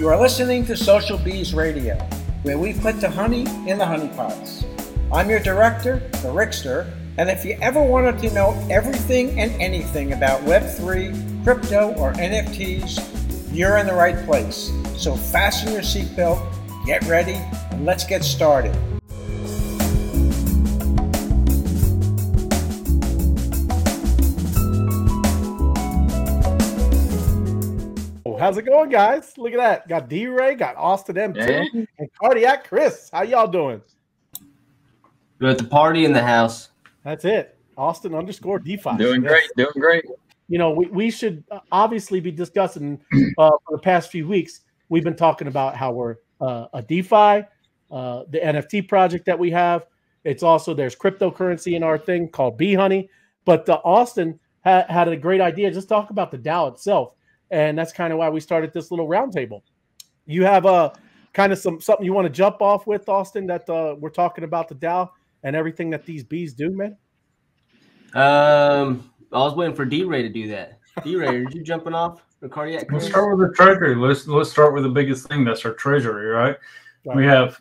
You are listening to Social Bees Radio, where we put the honey in the honeypots. I'm your director, the Rickster, and if you ever wanted to know everything and anything about Web3, crypto, or NFTs, you're in the right place. So fasten your seatbelt, get ready, and let's get started. How's it going, guys? Look at that. Got D Ray, got Austin M2, yeah. and Cardiac Chris. How y'all doing? We're at the party in the house. That's it. Austin underscore DeFi. Doing yes. great. Doing great. You know, we, we should uh, obviously be discussing uh, for the past few weeks. We've been talking about how we're uh, a DeFi, uh, the NFT project that we have. It's also there's cryptocurrency in our thing called Bee Honey. But uh, Austin ha- had a great idea. Just talk about the DAO itself and that's kind of why we started this little roundtable. You have a uh, kind of some something you want to jump off with, Austin, that uh, we're talking about the DAO and everything that these bees do, man. Um, I was waiting for D Ray to do that. D Ray, are you jumping off the cardiac? Let's start with the treasury. Let's let's start with the biggest thing. That's our treasury, right? right. We have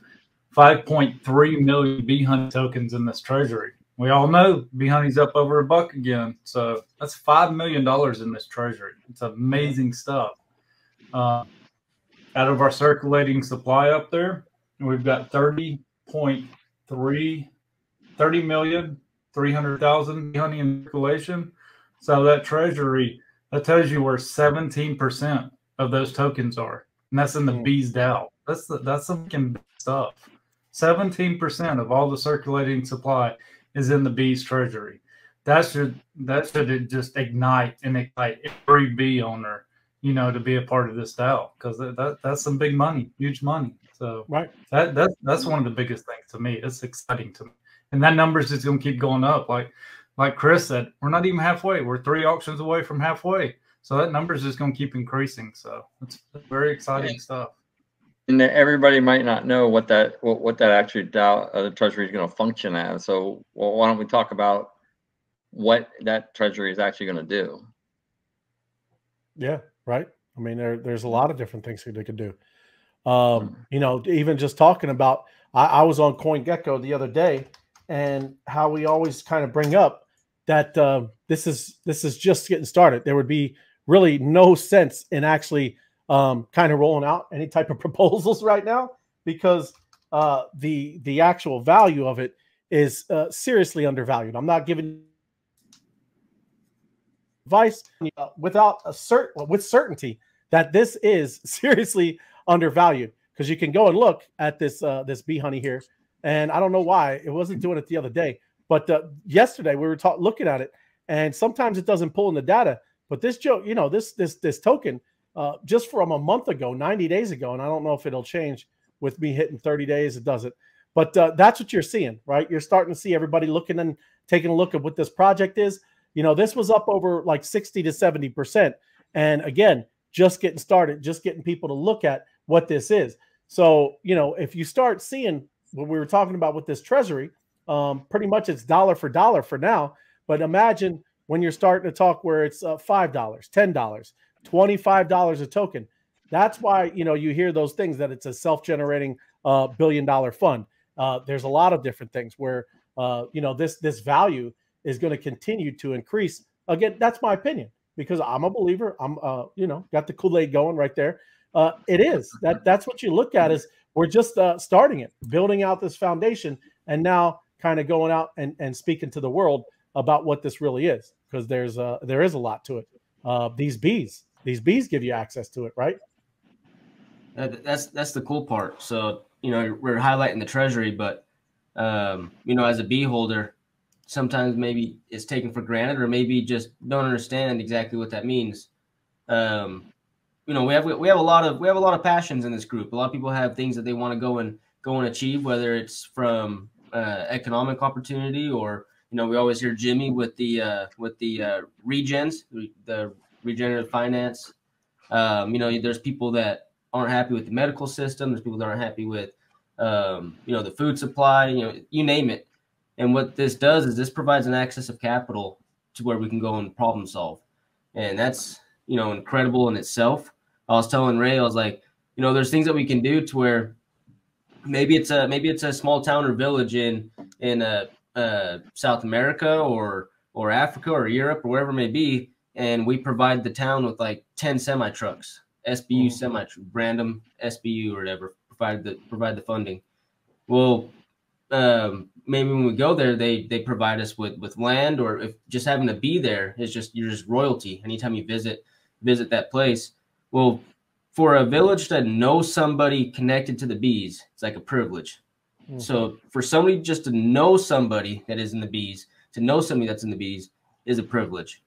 5.3 million Bee Honey tokens in this treasury. We all know Bee Honey's up over a buck again. So that's $5 million in this treasury. It's amazing stuff. Uh, out of our circulating supply up there, we've got 30.3, 30 million, 300,000 honey in circulation. So that treasury, that tells you where 17% of those tokens are. And that's in the mm. bees DAO. That's the, that's some stuff. 17% of all the circulating supply is in the bee's treasury. That should that should just ignite and ignite every bee owner, you know, to be a part of this DAO because that, that that's some big money, huge money. So right, that that's that's one of the biggest things to me. It's exciting to me, and that number is just going to keep going up. Like like Chris said, we're not even halfway. We're three auctions away from halfway. So that number is just going to keep increasing. So it's very exciting yeah. stuff and everybody might not know what that what, what that actually DAO, uh, the treasury is going to function as. So, well, why don't we talk about what that treasury is actually going to do? Yeah, right. I mean, there, there's a lot of different things that they could do. Um, hmm. you know, even just talking about, I, I was on CoinGecko the other day, and how we always kind of bring up that uh, this is this is just getting started. There would be really no sense in actually um, kind of rolling out any type of proposals right now because uh, the the actual value of it is uh, seriously undervalued. I'm not giving advice uh, without a cert with certainty that this is seriously undervalued because you can go and look at this uh, this bee honey here, and I don't know why it wasn't doing it the other day, but uh, yesterday we were ta- looking at it, and sometimes it doesn't pull in the data. But this joke, you know, this this this token uh, just from a month ago, 90 days ago, and I don't know if it'll change with me hitting 30 days. It doesn't. But uh, that's what you're seeing, right? You're starting to see everybody looking and taking a look at what this project is. You know, this was up over like 60 to 70%. And again, just getting started, just getting people to look at what this is. So, you know, if you start seeing what we were talking about with this treasury, um, pretty much it's dollar for dollar for now. But imagine when you're starting to talk where it's uh, $5, $10, $25 a token. That's why, you know, you hear those things that it's a self-generating uh, billion dollar fund. Uh, there's a lot of different things where, uh, you know, this, this value is going to continue to increase. Again, that's my opinion because I'm a believer. I'm, uh, you know, got the Kool-Aid going right there. Uh, it is that that's what you look at is we're just uh, starting it, building out this foundation, and now kind of going out and, and speaking to the world about what this really is because there's uh, there is a lot to it. Uh, these bees, these bees give you access to it, right? that's that's the cool part. So you know we're highlighting the treasury, but um, you know as a bee holder, sometimes maybe it's taken for granted, or maybe just don't understand exactly what that means. Um, you know we have we have a lot of we have a lot of passions in this group. A lot of people have things that they want to go and go and achieve, whether it's from uh, economic opportunity or you know we always hear Jimmy with the uh, with the uh, regens, the regenerative finance. Um, you know, there's people that aren't happy with the medical system. There's people that aren't happy with, um, you know, the food supply. You know, you name it. And what this does is this provides an access of capital to where we can go and problem solve, and that's you know incredible in itself. I was telling Ray, I was like, you know, there's things that we can do to where maybe it's a maybe it's a small town or village in in uh, uh, South America or or Africa or Europe or wherever it may be, and we provide the town with like ten semi trucks, SBU mm-hmm. semi random SBU or whatever, provide the provide the funding. Well, um, maybe when we go there, they they provide us with with land, or if just having to be there is just you're just royalty. Anytime you visit visit that place, well, for a village to know somebody connected to the bees, it's like a privilege. Mm-hmm. So for somebody just to know somebody that is in the bees, to know somebody that's in the bees is a privilege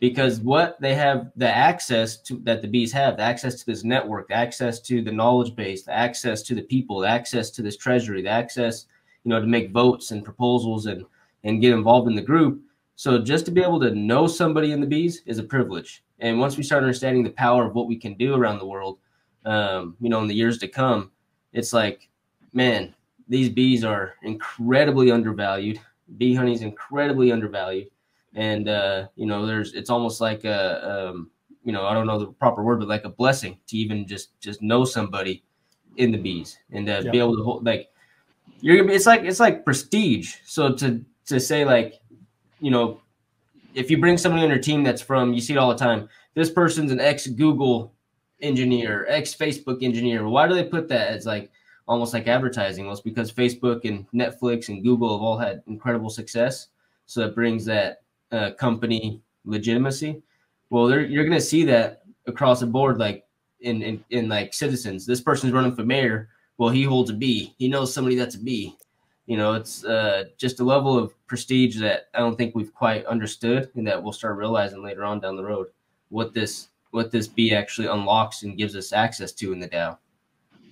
because what they have the access to that the bees have the access to this network the access to the knowledge base the access to the people the access to this treasury the access you know to make votes and proposals and and get involved in the group. So just to be able to know somebody in the bees is a privilege. And once we start understanding the power of what we can do around the world um, you know in the years to come it's like man these bees are incredibly undervalued. Bee honey is incredibly undervalued, and uh, you know, there's it's almost like a um, you know I don't know the proper word, but like a blessing to even just just know somebody in the bees and to yeah. be able to hold like you're gonna be it's like it's like prestige. So to to say like you know if you bring somebody on your team that's from you see it all the time this person's an ex google engineer ex facebook engineer why do they put that it's like almost like advertising. Well, it's because Facebook and Netflix and Google have all had incredible success. So it brings that uh, company legitimacy. Well, you're going to see that across the board, like in, in, in like citizens. This person's running for mayor. Well, he holds a B. He knows somebody that's a B. You know, it's uh, just a level of prestige that I don't think we've quite understood, and that we'll start realizing later on down the road what this what this B actually unlocks and gives us access to in the DAO.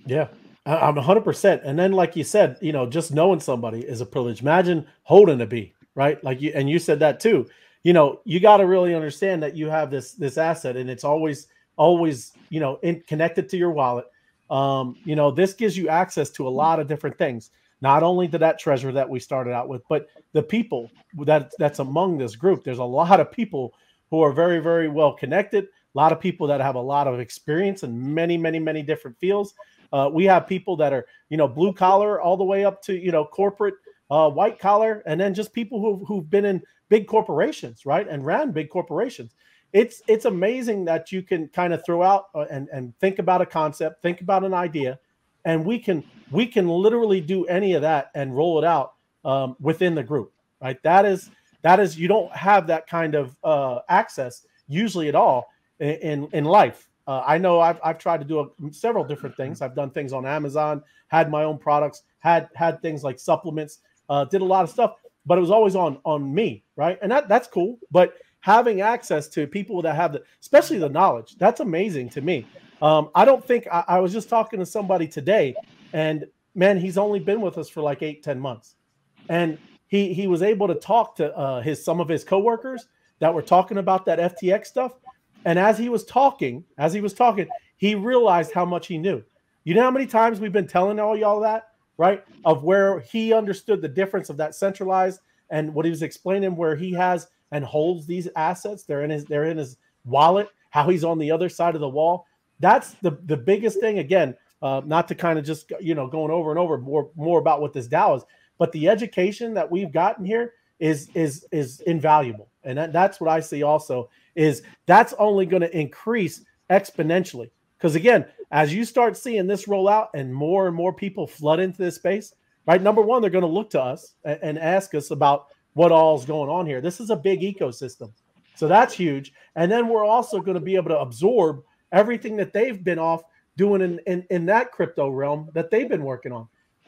Yeah, I'm 100%. And then, like you said, you know, just knowing somebody is a privilege. Imagine holding a bee, right? Like you, and you said that too. You know, you got to really understand that you have this this asset, and it's always always you know in, connected to your wallet. Um, you know, this gives you access to a lot of different things. Not only to that treasure that we started out with, but the people that that's among this group. There's a lot of people who are very very well connected. A lot of people that have a lot of experience in many many many different fields uh, we have people that are, you know, blue collar all the way up to, you know, corporate, uh, white collar, and then just people who, who've been in big corporations, right, and ran big corporations. It's it's amazing that you can kind of throw out uh, and and think about a concept, think about an idea, and we can we can literally do any of that and roll it out um, within the group, right? That is that is you don't have that kind of uh, access usually at all in in life uh, I know I've, I've tried to do a, several different things. I've done things on Amazon, had my own products, had had things like supplements, uh, did a lot of stuff, but it was always on on me, right? And that that's cool. But having access to people that have the, especially the knowledge, that's amazing to me. Um, I don't think I, I was just talking to somebody today, and man, he's only been with us for like eight, ten months, and he he was able to talk to uh, his some of his coworkers that were talking about that FTX stuff and as he was talking, as he was talking, he realized how much he knew. You know how many times we've been telling all y'all that, right? Of where he understood the difference of that centralized and what he was explaining where he has and holds these assets. They're in his they're in his wallet, how he's on the other side of the wall. That's the the biggest thing. Again, uh, not to kind of just you know going over and over more more about what this DAO is, but the education that we've gotten here is is is invaluable, and that, that's what I see also is that's only going to increase exponentially. Because again, as you start seeing this roll out and more and more people flood into this space, right? Number one, they're going to look to us and, and ask us about what all's going on here. This is a big ecosystem. So that's huge. And then we're also going to be able to absorb everything that they've been off doing in, in, in that crypto realm that they've been working on.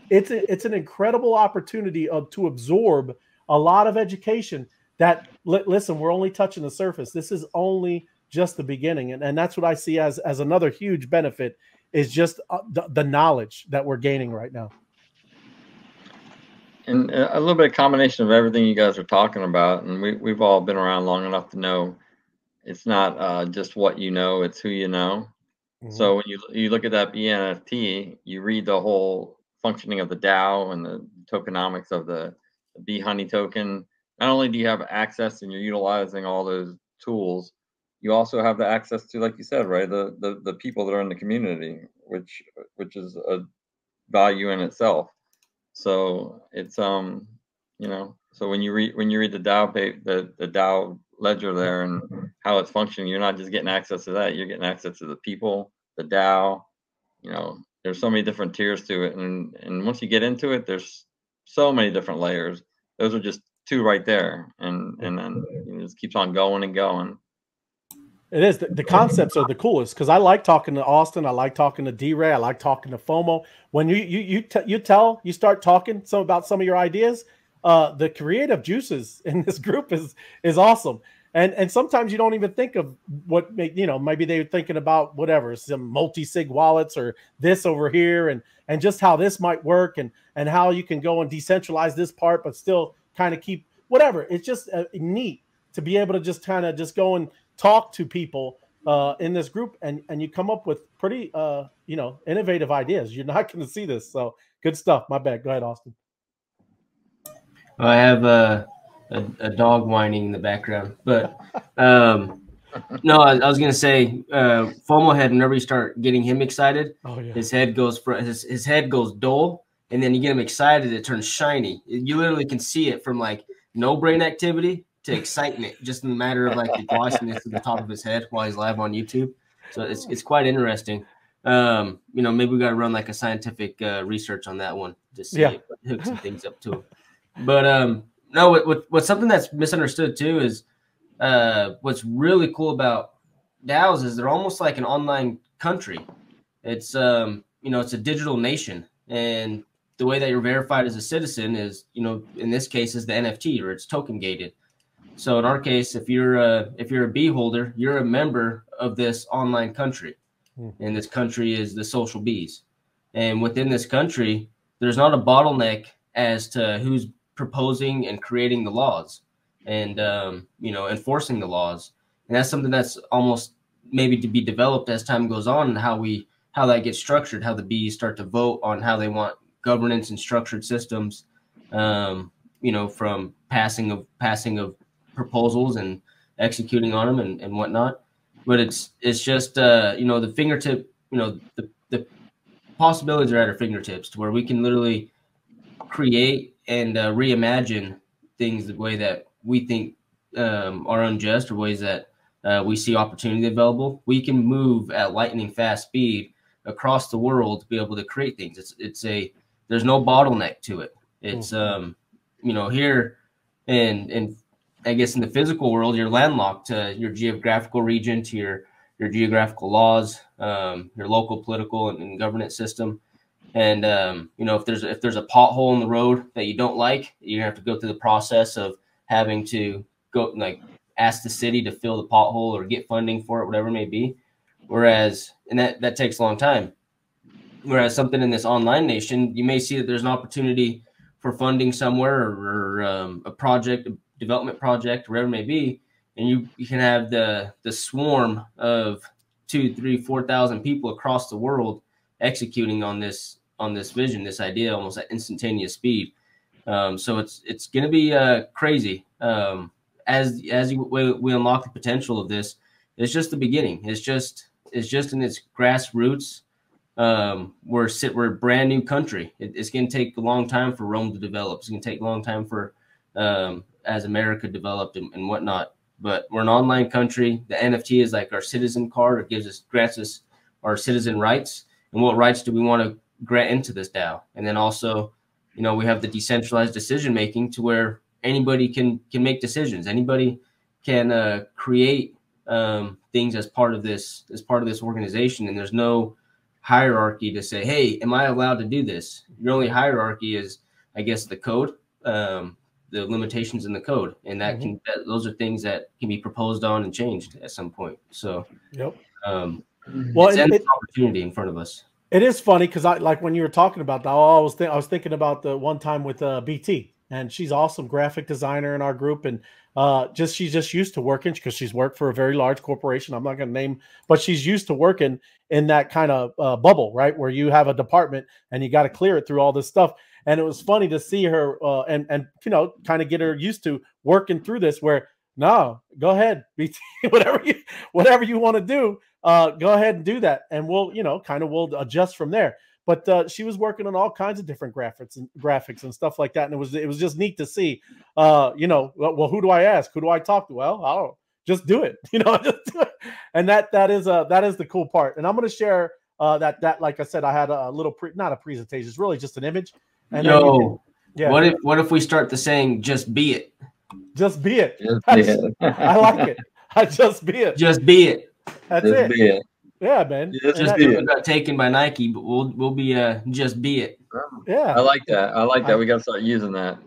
It's a, it's an incredible opportunity of to absorb a lot of education that li- listen, we're only touching the surface. This is only just the beginning, and, and that's what I see as as another huge benefit is just uh, the, the knowledge that we're gaining right now. And a little bit of combination of everything you guys are talking about, and we we've all been around long enough to know it's not uh, just what you know; it's who you know. Mm-hmm. So when you you look at that BNFT, you read the whole functioning of the DAO and the tokenomics of the, the Bee Honey token, not only do you have access and you're utilizing all those tools, you also have the access to, like you said, right, the the, the people that are in the community. which which is a value in itself. So it's um you know so when you read when you read the DAO the the DAO ledger there and how it's functioning, you're not just getting access to that. You're getting access to the people, the DAO. You know, there's so many different tiers to it, and and once you get into it, there's so many different layers. Those are just two right there, and and then it just keeps on going and going. It is the, the concepts are the coolest because I like talking to Austin. I like talking to D Ray. I like talking to FOMO. When you you you, t- you tell you start talking some about some of your ideas, uh, the creative juices in this group is is awesome. And and sometimes you don't even think of what you know. Maybe they're thinking about whatever some multi sig wallets or this over here, and and just how this might work, and and how you can go and decentralize this part, but still kind of keep whatever. It's just uh, neat to be able to just kind of just go and talk to people uh, in this group and and you come up with pretty uh, you know innovative ideas. You're not going to see this, so good stuff. My bad. Go ahead, Austin. I have a, a, a dog whining in the background, but um, no, I, I was going to say uh, FOMO head. Whenever you start getting him excited, oh, yeah. his head goes his his head goes dull, and then you get him excited, it turns shiny. You literally can see it from like no brain activity to excitement just in the matter of like the glossiness at the top of his head while he's live on YouTube. So it's it's quite interesting. Um, you know, maybe we got to run like a scientific uh, research on that one to see Yeah. hook some things up to him. But um, no, what, what what's something that's misunderstood too is uh, what's really cool about DAOs is they're almost like an online country. It's um, you know, it's a digital nation, and the way that you're verified as a citizen is, you know, in this case, is the NFT or it's token gated. So in our case, if you're a if you're a bee holder, you're a member of this online country, Hmm. and this country is the social bees. And within this country, there's not a bottleneck as to who's proposing and creating the laws, and um, you know enforcing the laws. And that's something that's almost maybe to be developed as time goes on, and how we how that gets structured, how the bees start to vote on how they want governance and structured systems. Um, you know, from passing of passing of proposals and executing on them and, and whatnot. But it's it's just uh, you know the fingertip, you know the the possibilities are at our fingertips to where we can literally create and uh, reimagine things the way that we think um, are unjust or ways that uh, we see opportunity available. We can move at lightning fast speed across the world to be able to create things. It's it's a there's no bottleneck to it. It's um you know here and and I guess in the physical world you're landlocked to your geographical region to your your geographical laws, um, your local political and, and governance system. And um, you know if there's if there's a pothole in the road that you don't like, you have to go through the process of having to go like ask the city to fill the pothole or get funding for it, whatever it may be. Whereas, and that that takes a long time. Whereas something in this online nation, you may see that there's an opportunity for funding somewhere or, or um, a project, development project, whatever it may be, and you you can have the the swarm of two, three, four thousand people across the world executing on this on this vision, this idea, almost at instantaneous speed. Um, so it's it's going to be uh, crazy um, as as you, we, we unlock the potential of this. It's just the beginning. It's just it's just in its grassroots. Um, we're sit we're a brand new country. It, it's going to take a long time for Rome to develop. It's going to take a long time for um, as America developed and, and whatnot. But we're an online country. The NFT is like our citizen card. It gives us grants us our citizen rights. And what rights do we want to grant into this DAO? And then also, you know, we have the decentralized decision making to where anybody can can make decisions. Anybody can uh, create um, things as part of this as part of this organization, and there's no hierarchy to say, "Hey, am I allowed to do this?" Your only hierarchy is, I guess, the code, um, the limitations in the code, and that Mhm. can that, those are things that can be proposed on and changed at some point. So, Yep. um, Well, it's it, endless it, opportunity in front of us. it is funny because I like when you were talking about that. I was think I was thinking about the one time with uh, BT, and she's awesome graphic designer in our group, and uh, just she's just used to working because she's worked for a very large corporation. I'm not going to name, but she's used to working in that kind of uh, bubble, right, where you have a department and you got to clear it through all this stuff. And it was funny to see her uh, and and you know kind of get her used to working through this where no, go ahead, BT, whatever you whatever you want to do, uh, go ahead and do that, and we'll you know kind of we'll adjust from there. But uh, she was working on all kinds of different graphics and graphics and stuff like that, and it was it was just neat to see. Uh, you know, well, who do I ask? Who do I talk to? Well, I don't just do it. You know, it. and that that is uh that is the cool part. And I'm going to share uh that that like I said, I had a little pre not a presentation. It's really just an image. And Yo, can, yeah. What if what if we start the saying just be it? Just be it. Just be it. I like it. I just be it. Just be it. That's just it. Be it. Yeah, man. Just, just be it. got taken by Nike, but we'll we'll be uh just be it. Yeah. I like that. I like that. we got to start using that.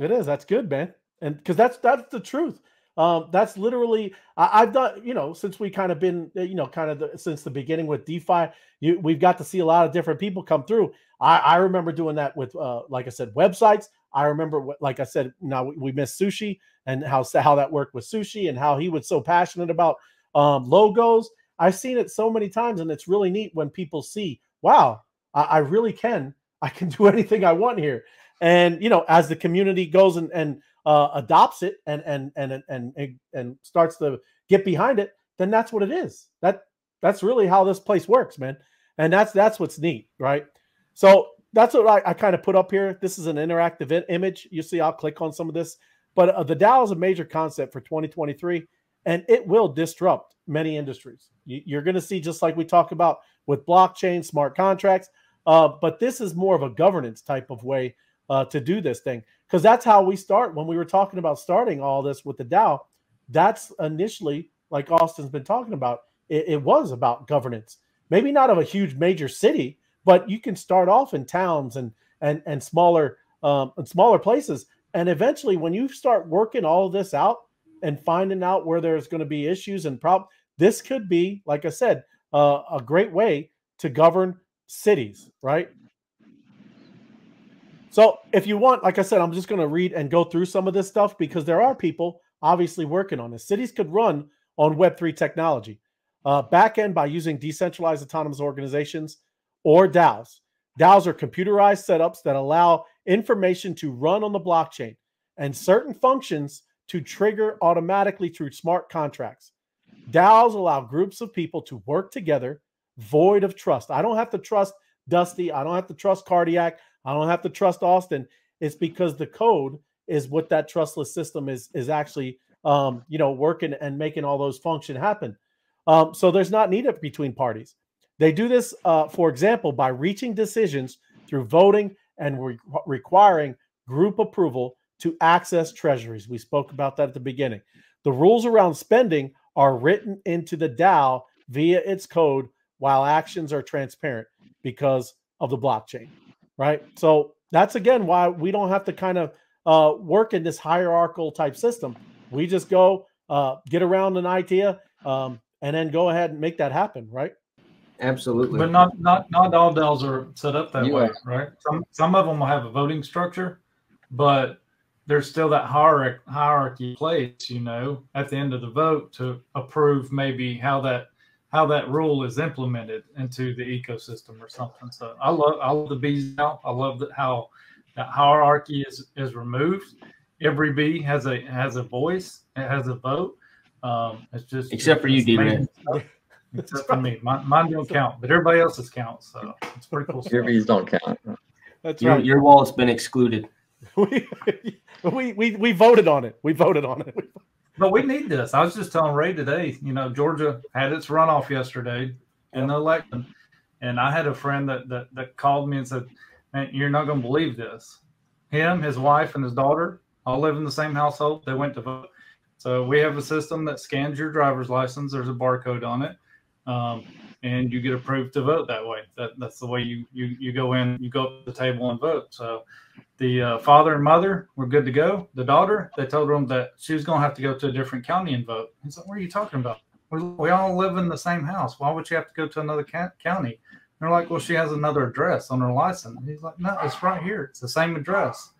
It is. That's good, man. And because that's that's the truth. Um, that's literally I, have done, you know, since we kind of been, uh, you know, kind of the, since the beginning with DeFi, you, we've got to see a lot of different people come through. I, I remember doing that with, uh, like I said, websites. I remember, like I said, now we, we sushi and how how that worked with sushi and how he was so passionate about um, logos. I've seen it so many times, and it's really neat when people see, wow, I, I really can, I can do anything I want here. And you know, as the community goes and and uh, adopts it and and and and and and starts to get behind it, then that's what it is. That that's really how this place works, man. And that's that's what's neat, right? So that's what I, I kind of put up here. This is an interactive image. You see, I'll click on some of this. But uh, the DAO is a major concept for 2023, and it will disrupt many industries. You, are going to see, just like we talk about with blockchain, smart contracts, uh, but this is more of a governance type of way uh, to do this thing because that's how we start. When we were talking about starting all this with the DAO that's initially, like Austin's been talking about, it, it was about governance. Maybe not of a huge major city, but you can start off in towns and and and smaller um, and smaller places and eventually, when you start working all this out and finding out where there's going to be issues and problems, this could be, like I said, uh, a great way to govern cities, right? So, if you want, like I said, I'm just going to read and go through some of this stuff because there are people obviously working on this. Cities could run on Web3 technology, uh, back end by using decentralized autonomous organizations or DAOs. DAOs are computerized setups that allow information to run on the blockchain and certain functions to trigger automatically through smart contracts. DAOs allow groups of people to work together void of trust. I don't have to trust Dusty. I don't have to trust Cardiac. I don't have to trust Austin. It's because the code is what that trustless system is is actually um, you know working and making all those function happen. Um, so there's not need between parties. They do this, uh, for example, by reaching decisions through voting and re- requiring group approval to access treasuries. We spoke about that at the beginning. The rules around spending are written into the DAO via its code while actions are transparent because of the blockchain, right? So that's again why we don't have to kind of uh, work in this hierarchical type system. We just go uh, get around an idea um, and then go ahead and make that happen, right? Absolutely. But not not not all DAOs are set up that yeah. way, right? Some some of them will have a voting structure, but there's still that hierarchy hierarchy place, you know, at the end of the vote to approve maybe how that how that rule is implemented into the ecosystem or something. So I love I love the bees now. I love that how that hierarchy is is removed. Every bee has a has a voice. It has a vote. Um, it's just except for you, D except for me. Mine, mine don't count, but everybody else's counts. So it's pretty cool. Your bees don't count. That's your, right. Your wallet's been excluded. we, we we we voted on it. We voted on it. But we need this. I was just telling Ray today. You know, Georgia had its runoff yesterday in the election, and I had a friend that that, that called me and said, "Man, you're not going to believe this. Him, his wife, and his daughter all live in the same household. They went to vote." So we have a system that scans your driver's license. There's a barcode on it um, and you get approved to vote that way. That, that's the way you, you you go in, you go up to the table and vote. So the uh, father and mother were good to go. The daughter, they told them that she was going to have to go to a different county and vote. He's like, "What are you talking about? We, we all live in the same house. Why would you have to go to another ca- county?" And they're like, "Well, she has another address on her license." And he's like, "No, it's right here. It's the same address."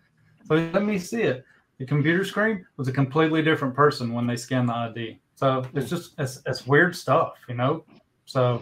So let me see it. The computer screen was a completely different person when they scanned the ID. So it's just it's, it's weird stuff, you know. So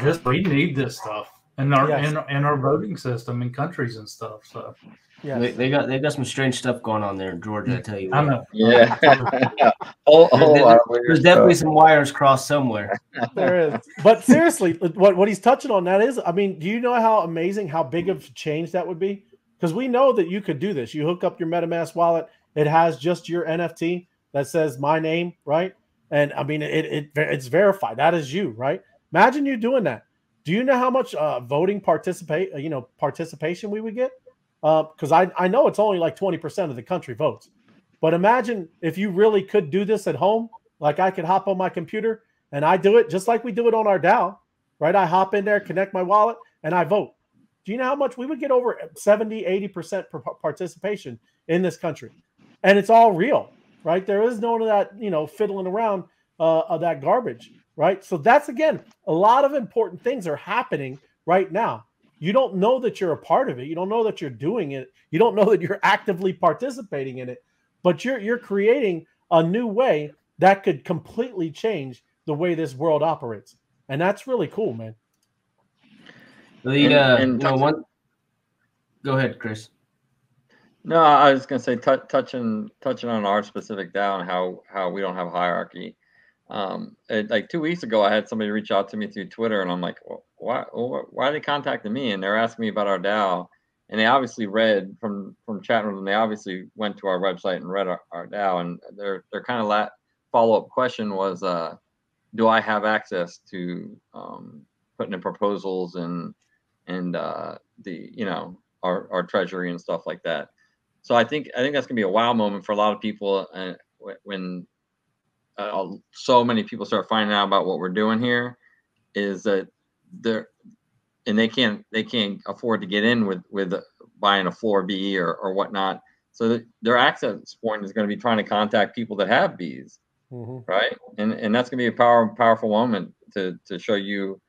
this we need this stuff in our yes. in, in our voting system in countries and stuff. So Yeah, they, they, got they got some strange stuff going on there in Georgia. I tell you, I know. Yeah. oh, oh, there's, there's definitely some wires crossed somewhere. there is, but seriously, what what he's touching on that is, I mean, do you know how amazing, how big of a change that would be? Because we know that you could do this. You hook up your MetaMask wallet, it has just your NFT that says my name, right? And I mean, it, it it's verified. That is you, right? Imagine you doing that. Do you know how much uh, voting participate, you know, participation we would get? Because uh, I I know it's only like twenty percent of the country votes, but imagine if you really could do this at home. Like I could hop on my computer and I do it just like we do it on our DAO, right? I hop in there, connect my wallet, and I vote. Do you know how much we would get over 70, 80% participation in this country? And it's all real right? There is none of that, you know, fiddling around uh, of that garbage, right? So that's again, a lot of important things are happening right now. You don't know that you're a part of it. You don't know that you're doing it. You don't know that you're actively participating in it, but you're you're creating a new way that could completely change the way this world operates, and that's really cool, man. The uh, and, and you one. Go ahead, Chris. No, I was going to say t- touching touching on our specific DAO and how how we don't have hierarchy. Um, it, like two weeks ago, I had somebody reach out to me through Twitter, and I'm like, well, why why are they contacting me? And they're asking me about our DAO, and they obviously read from from with them. They obviously went to our website and read our, our DAO, and their their kind of la- follow up question was, uh, do I have access to um, putting in proposals and and uh, the you know our our treasury and stuff like that? So I think I think that's gonna be a wow moment for a lot of people uh, when uh, so many people start finding out about what we're doing here. Is that they're and they can't they can't afford to get in with with buying a floor B or or whatnot. So their access point is going to be trying to contact people that have bees, mm-hmm. right? And and that's going to be a power powerful moment to to show you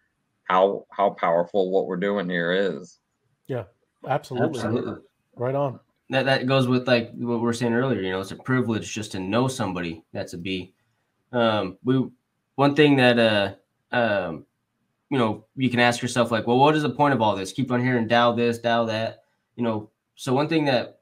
how how powerful what we're doing here is. Yeah, absolutely. absolutely. Right on that that goes with like what we were saying earlier. You know, it's a privilege just to know somebody that's a B. Um, we one thing that uh um you know you can ask yourself like, well, what is the point of all this? Keep on hearing DAO this, DAO that. You know, so one thing that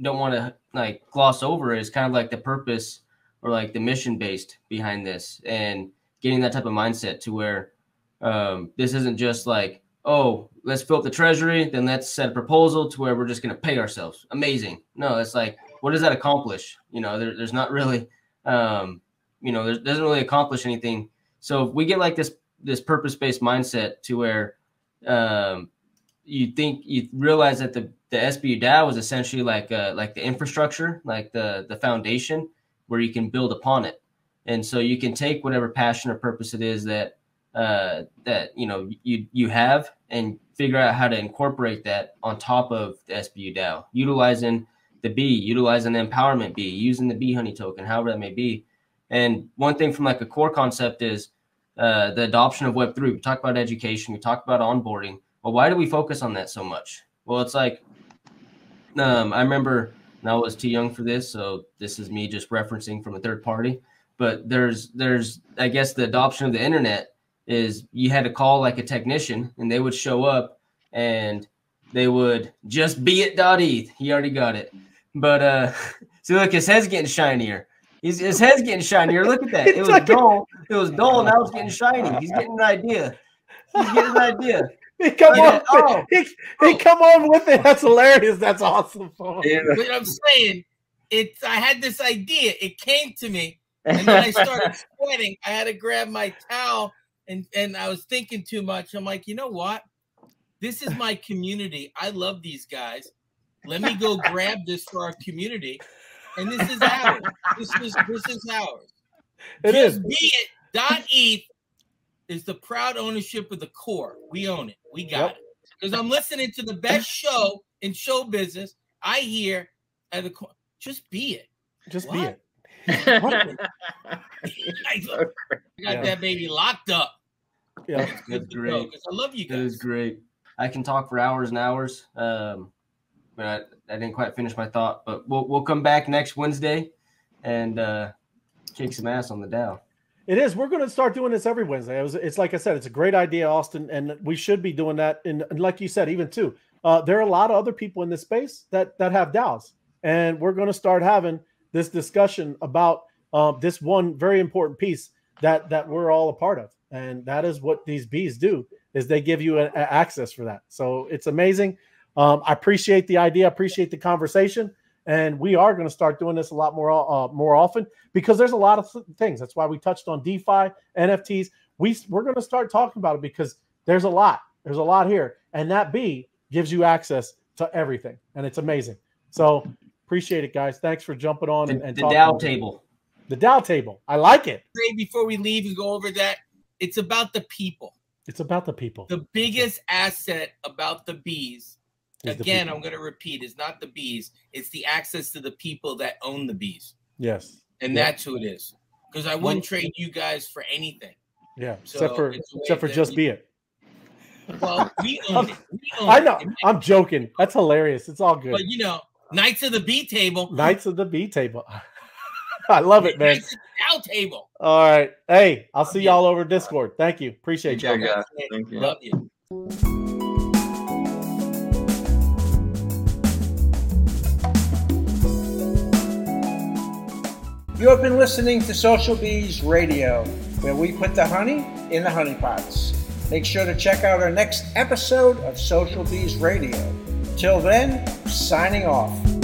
don't want to like gloss over is kind of like the purpose or like the mission based behind this and getting that type of mindset to where um, this isn't just like oh, let's fill up the treasury, then let's set a proposal to where we're just going to pay ourselves. Amazing. No, it's like, what does that accomplish? You know, there, there's not really, um, you know, there doesn't really accomplish anything. So if we get like this this purpose based mindset to where um, you think you realize that the the SBU DAO is essentially like uh, like the infrastructure, like the the foundation where you can build upon it, and so you can take whatever passion or purpose it is that uh, that you know you you have and figure out how to incorporate that on top of the SBU DAO, utilizing the B, utilizing the empowerment B, using the B honey token, however that may be. And one thing from like a core concept is uh, the adoption of Web3. We talk about education, we talk about onboarding. Well, why do we focus on that so much? Well, it's like um, I remember I was too young for this, so this is me just referencing from a third party. But there's there's I guess the adoption of the internet is you had to call like a technician and they would show up and they would just be at dot eth. He already got it. But uh see look his head's getting shinier. He's, his head's getting shinier. Look at that. It was dull. It was dull. Now it's getting shiny. He's getting an idea. He's getting an idea. He come yeah. on. Oh. He, he oh. come on with it. That's hilarious. That's awesome. Yeah. But I'm saying, it's. I had this idea. It came to me, and then I started sweating. I had to grab my towel and and I was thinking too much. I'm like, you know what? This is my community. I love these guys. Let me go grab this for our community. And this is ours. This is this is ours. It Just is. be it dot eth is the proud ownership of the core. We own it. We got yep. it. Because I'm listening to the best show in show business. I hear at the core. Just be it. Just what? be it. I got yeah. that baby locked up. Yeah, that's great. I love you guys. That is great. I can talk for hours and hours. Um, but I, I didn't quite finish my thought. But we'll we'll come back next Wednesday and uh, kick some ass on the DAO. It is. We're going to start doing this every Wednesday. It was, it's like I said, it's a great idea, Austin, and we should be doing that. And, and like you said, even too, uh, there are a lot of other people in this space that that have DAOs, and we're going to start having this discussion about uh, this one very important piece that that we're all a part of, and that is what these bees do is they give you a, a access for that. So it's amazing. Um, I appreciate the idea. I appreciate the conversation, and we are going to start doing this a lot more uh, more often because there's a lot of th- things. That's why we touched on DeFi, NFTs. We we're going to start talking about it because there's a lot. There's a lot here, and that bee gives you access to everything, and it's amazing. So appreciate it, guys. Thanks for jumping on The, and, and the talking DAO it. table. The DAO table. I like it. Before we leave and go over that, it's about the people. It's about the people. The biggest asset about the bees, Is again, people. I'm going to repeat, is not the bees. It's the access to the people that own the bees, yes. and Yeah. that's who it is. Because I wouldn't trade you guys for anything. Yeah. So except for it's a way except for just we- be it. Well, we own it. We own I it. know. I'm joking. That's hilarious. It's all good. But you know, Knights of the B table. Knights of the B table. I love it, man. Knights of the Cow table. All right. Hey, I'll see y'all over Discord. Thank you. Appreciate you. guys. Thank you. Love you. You have been listening to Social Bees Radio, where we put the honey in the honey pots. Make sure to check out our next episode of Social Bees Radio. Till then, signing off.